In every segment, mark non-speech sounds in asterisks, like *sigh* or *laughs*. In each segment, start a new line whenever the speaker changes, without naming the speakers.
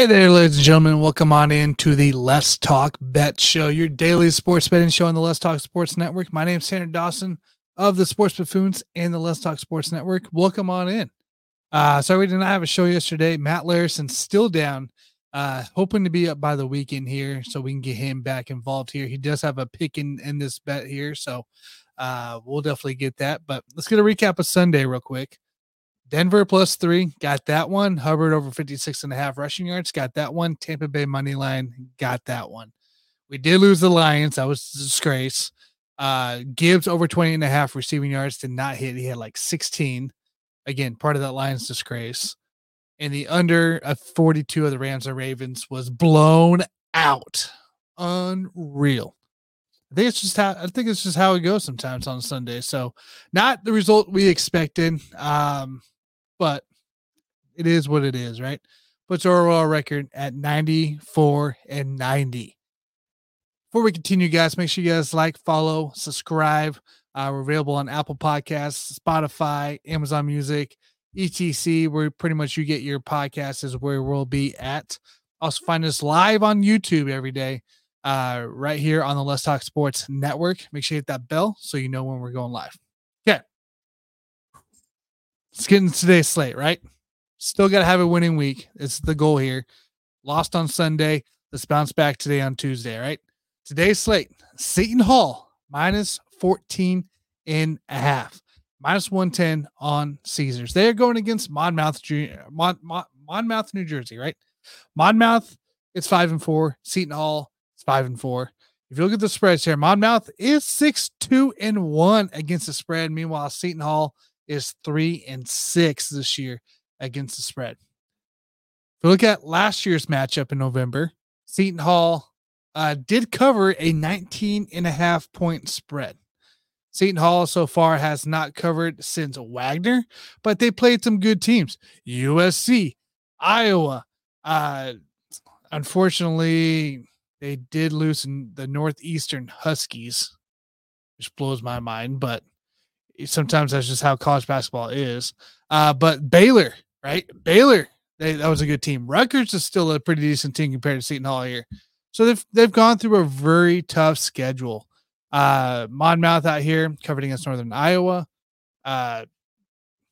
Hey there, ladies and gentlemen. Welcome on in to the Let's Talk Bet Show, your daily sports betting show on the Let's Talk Sports Network. My name is Tanner Dawson of the Sports Buffoons and the Let's Talk Sports Network. Welcome on in. Uh, sorry we did not have a show yesterday. Matt Larison still down, uh, hoping to be up by the weekend here so we can get him back involved here. He does have a pick in, in this bet here, so uh, we'll definitely get that. But let's get a recap of Sunday real quick. Denver plus three, got that one. Hubbard over 56 and a half rushing yards, got that one. Tampa Bay money line, got that one. We did lose the Lions. That was a disgrace. Uh, Gibbs over 20 and a half receiving yards did not hit. He had like 16. Again, part of that Lions disgrace. And the under of 42 of the Rams and Ravens was blown out. Unreal. I think it's just how I think it's just how it goes sometimes on Sunday. So not the result we expected. Um, but it is what it is, right? Puts our overall record at 94 and 90. Before we continue, guys, make sure you guys like, follow, subscribe. Uh, we're available on Apple Podcasts, Spotify, Amazon Music, etc. Where pretty much you get your podcast is where we'll be at. Also, find us live on YouTube every day, uh, right here on the Let's Talk Sports Network. Make sure you hit that bell so you know when we're going live. Let's get into today's slate, right? Still got to have a winning week. It's the goal here. Lost on Sunday. Let's bounce back today on Tuesday, right? Today's slate Seton Hall minus 14 and a half, minus 110 on Caesars. They're going against Monmouth, Mon, Mon, Monmouth, New Jersey, right? Monmouth, it's five and four. Seton Hall, it's five and four. If you look at the spreads here, Monmouth is six, two, and one against the spread. Meanwhile, Seton Hall is three and six this year against the spread. If we look at last year's matchup in November, Seton Hall uh, did cover a 19 and a half point spread. Seton Hall so far has not covered since Wagner, but they played some good teams. USC, Iowa. Uh, unfortunately, they did lose in the Northeastern Huskies, which blows my mind, but sometimes that's just how college basketball is. Uh, but Baylor, right? Baylor, they, that was a good team. Rutgers is still a pretty decent team compared to Seton Hall here. So they've they've gone through a very tough schedule. Uh, Monmouth out here covered against Northern Iowa. Uh,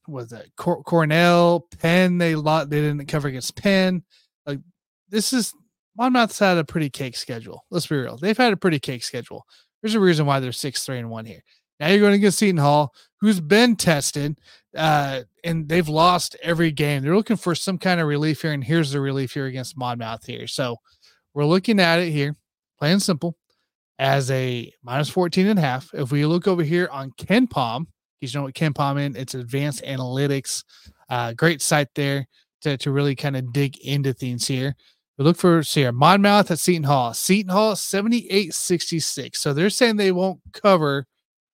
was it Cor- Cornell, Penn? They lot they didn't cover against Penn. Like this is Monmouth's had a pretty cake schedule. Let's be real. They've had a pretty cake schedule. There's a reason why they're six, three, and one here. Now you're going against Seton Hall, who's been tested, uh, and they've lost every game. They're looking for some kind of relief here, and here's the relief here against Monmouth here. So we're looking at it here, plain simple, as a minus 14 and a half. If we look over here on KenPom, you know what KenPom in, it's advanced analytics, uh, great site there to, to really kind of dig into things here. We look for here, Monmouth at Seton Hall. Seton Hall 78 66. So they're saying they won't cover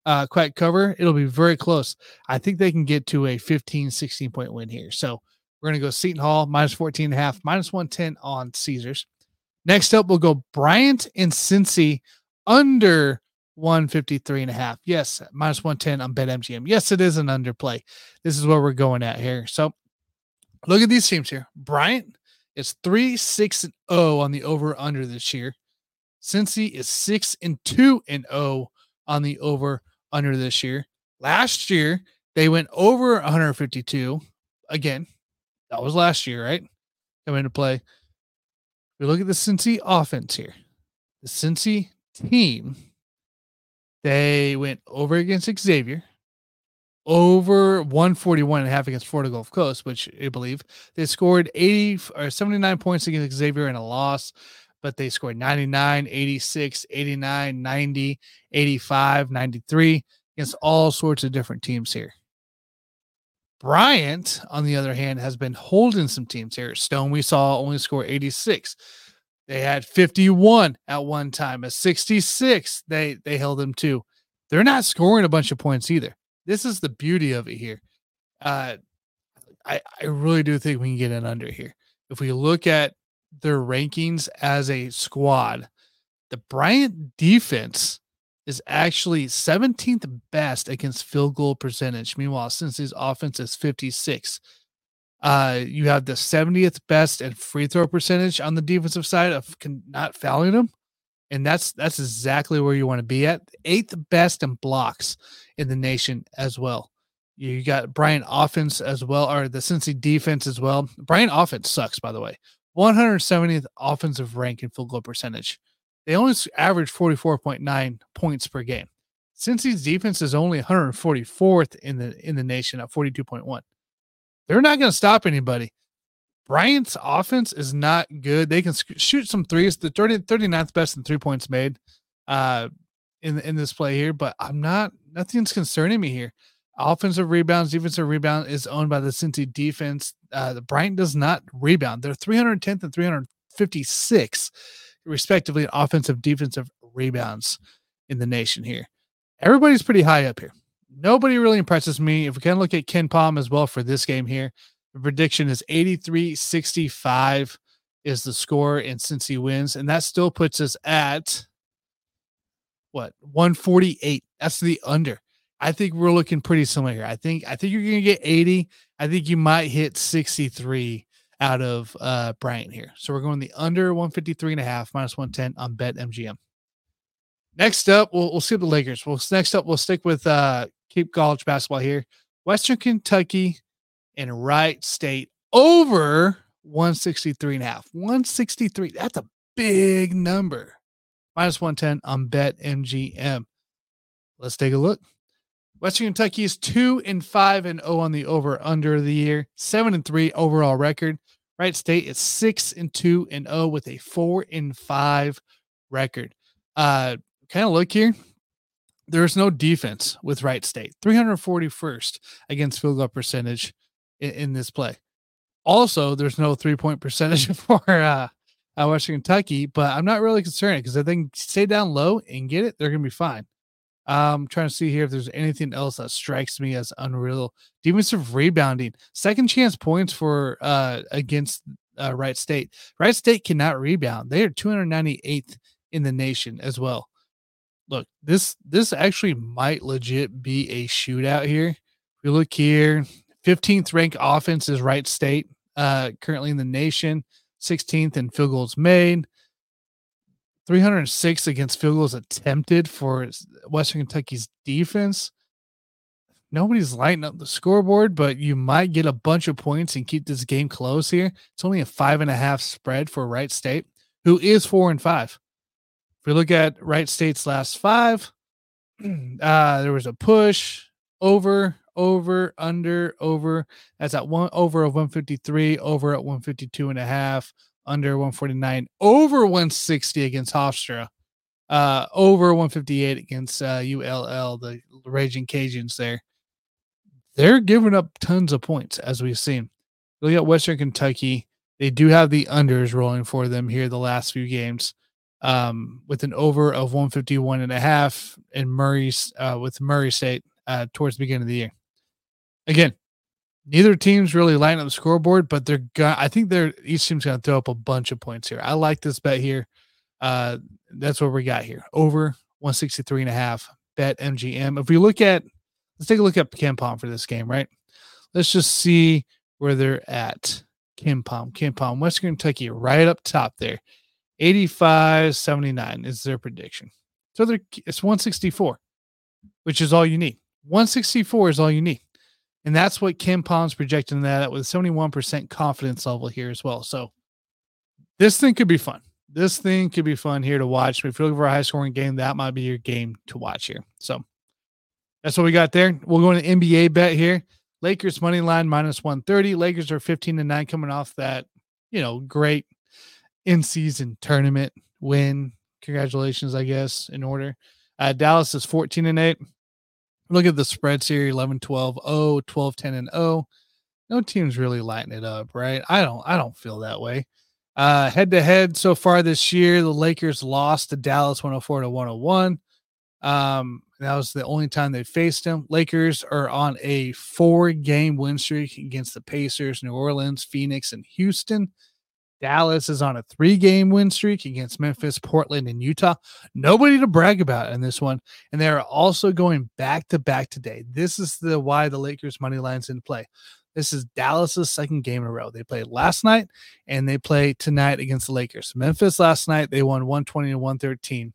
uh, quite cover, it'll be very close. I think they can get to a 15, 16 point win here. So we're going to go Seton Hall minus 14 and a half, minus 110 on Caesars. Next up, we'll go Bryant and Cincy under 153 and a half. Yes, minus 110 on BetMGM. Yes, it is an underplay. This is where we're going at here. So look at these teams here. Bryant is 3 6 and 0 on the over under this year. Cincy is 6 and 2 and 0 on the over under this year. Last year, they went over 152. Again, that was last year, right? Coming into play. We look at the Cincy offense here. The Cincy team, they went over against Xavier, over 141 and a half against Florida Gulf Coast, which I believe they scored 80 or 79 points against Xavier in a loss but they scored 99, 86, 89, 90, 85, 93 against all sorts of different teams here. Bryant, on the other hand, has been holding some teams here. Stone, we saw only score 86. They had 51 at one time, a 66. They they held them too. They're not scoring a bunch of points either. This is the beauty of it here. Uh, I I really do think we can get an under here. If we look at their rankings as a squad, the Bryant defense is actually 17th best against field goal percentage. Meanwhile, Cincy's offense is 56. Uh, you have the 70th best and free throw percentage on the defensive side of not fouling them. And that's that's exactly where you want to be at. Eighth best in blocks in the nation as well. You got Bryant offense as well, or the Cincy defense as well. Bryant offense sucks, by the way. 170th offensive rank in field goal percentage. They only average 44.9 points per game. Cincy's defense is only 144th in the in the nation at 42.1. They're not going to stop anybody. Bryant's offense is not good. They can shoot some threes. The 30, 39th best in three points made uh, in in this play here, but I'm not. Nothing's concerning me here. Offensive rebounds, defensive rebound is owned by the Cincy defense. Uh, the Bryant does not rebound. They're 310th and 356, respectively, in offensive, defensive rebounds in the nation here. Everybody's pretty high up here. Nobody really impresses me. If we can look at KenPom as well for this game here, the prediction is 83 65 is the score, and Cincy wins, and that still puts us at what 148. That's the under. I think we're looking pretty similar here. I think I think you're gonna get 80. I think you might hit 63 out of uh Bryant here. So we're going the under 153 and a half minus 110 on bet MGM. Next up, we'll we'll skip the Lakers. Well, next up, we'll stick with uh keep college basketball here. Western Kentucky and Wright State over 163 and a half. 163. That's a big number. Minus 110 on bet MGM. Let's take a look. Western Kentucky is two and five and oh on the over under the year, seven and three overall record. Wright State is six and two and oh with a four and five record. Uh, kind of look here. There's no defense with Wright State, 341st against field goal percentage in, in this play. Also, there's no three point percentage *laughs* for uh, uh, Western Kentucky, but I'm not really concerned because if they stay down low and get it, they're going to be fine. I'm trying to see here if there's anything else that strikes me as unreal. Defensive rebounding, second chance points for uh against uh, Wright State. Wright State cannot rebound. They are 298th in the nation as well. Look, this this actually might legit be a shootout here. If we look here, 15th ranked offense is Wright State, uh, currently in the nation, 16th in field goals made. 306 against field goals attempted for Western Kentucky's defense. Nobody's lighting up the scoreboard, but you might get a bunch of points and keep this game close here. It's only a five and a half spread for Wright State, who is four and five. If we look at Wright State's last five, *clears throat* uh, there was a push over, over, under, over. That's at one over of 153, over at 152 and a half, under 149, over 160 against Hofstra, uh, over 158 against uh, ULL, the Raging Cajuns there. They're giving up tons of points, as we've seen. Look at Western Kentucky. They do have the unders rolling for them here the last few games um, with an over of 151 and a half in Murray's uh, with Murray State uh, towards the beginning of the year. Again, neither team's really lighting up the scoreboard, but they're going I think they're each team's gonna throw up a bunch of points here. I like this bet here. Uh that's what we got here. Over 163 and a half bet MGM. If we look at let's take a look at KenPom for this game, right? Let's just see where they're at. KenPom, KenPom, Western Kentucky, right up top there. 85 79 is their prediction. So they're it's 164, which is all you need. 164 is all you need. And that's what KenPom's projecting that with 71% confidence level here as well. So this thing could be fun. This thing could be fun here to watch. If you're looking for a high scoring game, that might be your game to watch here. So that's what we got there. We'll go into NBA bet here. Lakers money line minus 130. Lakers are 15 to 9 coming off that, you know, great in season tournament win. Congratulations, I guess, in order. Uh, Dallas is 14 and 8. Look at the spreads here 11 12 0, 12 10 and 0. No team's really lighting it up, right? I don't I don't feel that way. Uh head to head so far this year, the Lakers lost to Dallas 104 to 101. Um that was the only time they faced them. Lakers are on a four game win streak against the Pacers, New Orleans, Phoenix, and Houston. Dallas is on a three game win streak against Memphis, Portland, and Utah. Nobody to brag about in this one. And they're also going back to back today. This is the why the Lakers money lines in play. This is Dallas's second game in a row. They played last night and they play tonight against the Lakers. Memphis last night, they won 120 to 113.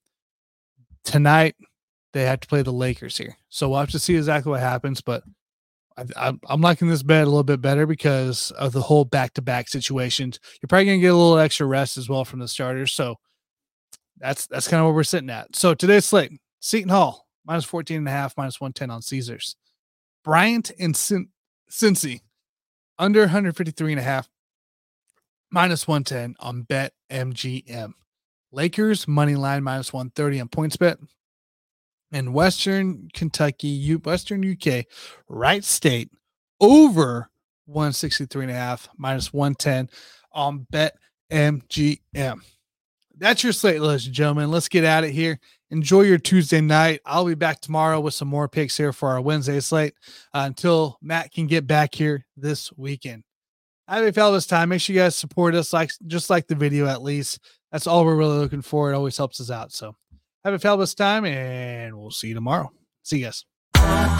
Tonight, they have to play the Lakers here. So we'll have to see exactly what happens. But I, am liking this bet a little bit better because of the whole back to back situations. You're probably going to get a little extra rest as well from the starters. So that's that's kind of where we're sitting at. So today's slate Seton Hall, minus 14 and a half, minus 110 on Caesars. Bryant and Cin- Cincy, under 153 and a half, minus 110 on Bet MGM. Lakers, money line, minus 130 on PointsBet in Western Kentucky, Western UK, Wright State over 163 and a half minus 110 on bet MGM. That's your slate, ladies and gentlemen. Let's get at it here. Enjoy your Tuesday night. I'll be back tomorrow with some more picks here for our Wednesday slate uh, until Matt can get back here this weekend. I have a fabulous time. Make sure you guys support us, like just like the video at least. That's all we're really looking for. It always helps us out. So have a fabulous time, and we'll see you tomorrow. See you guys.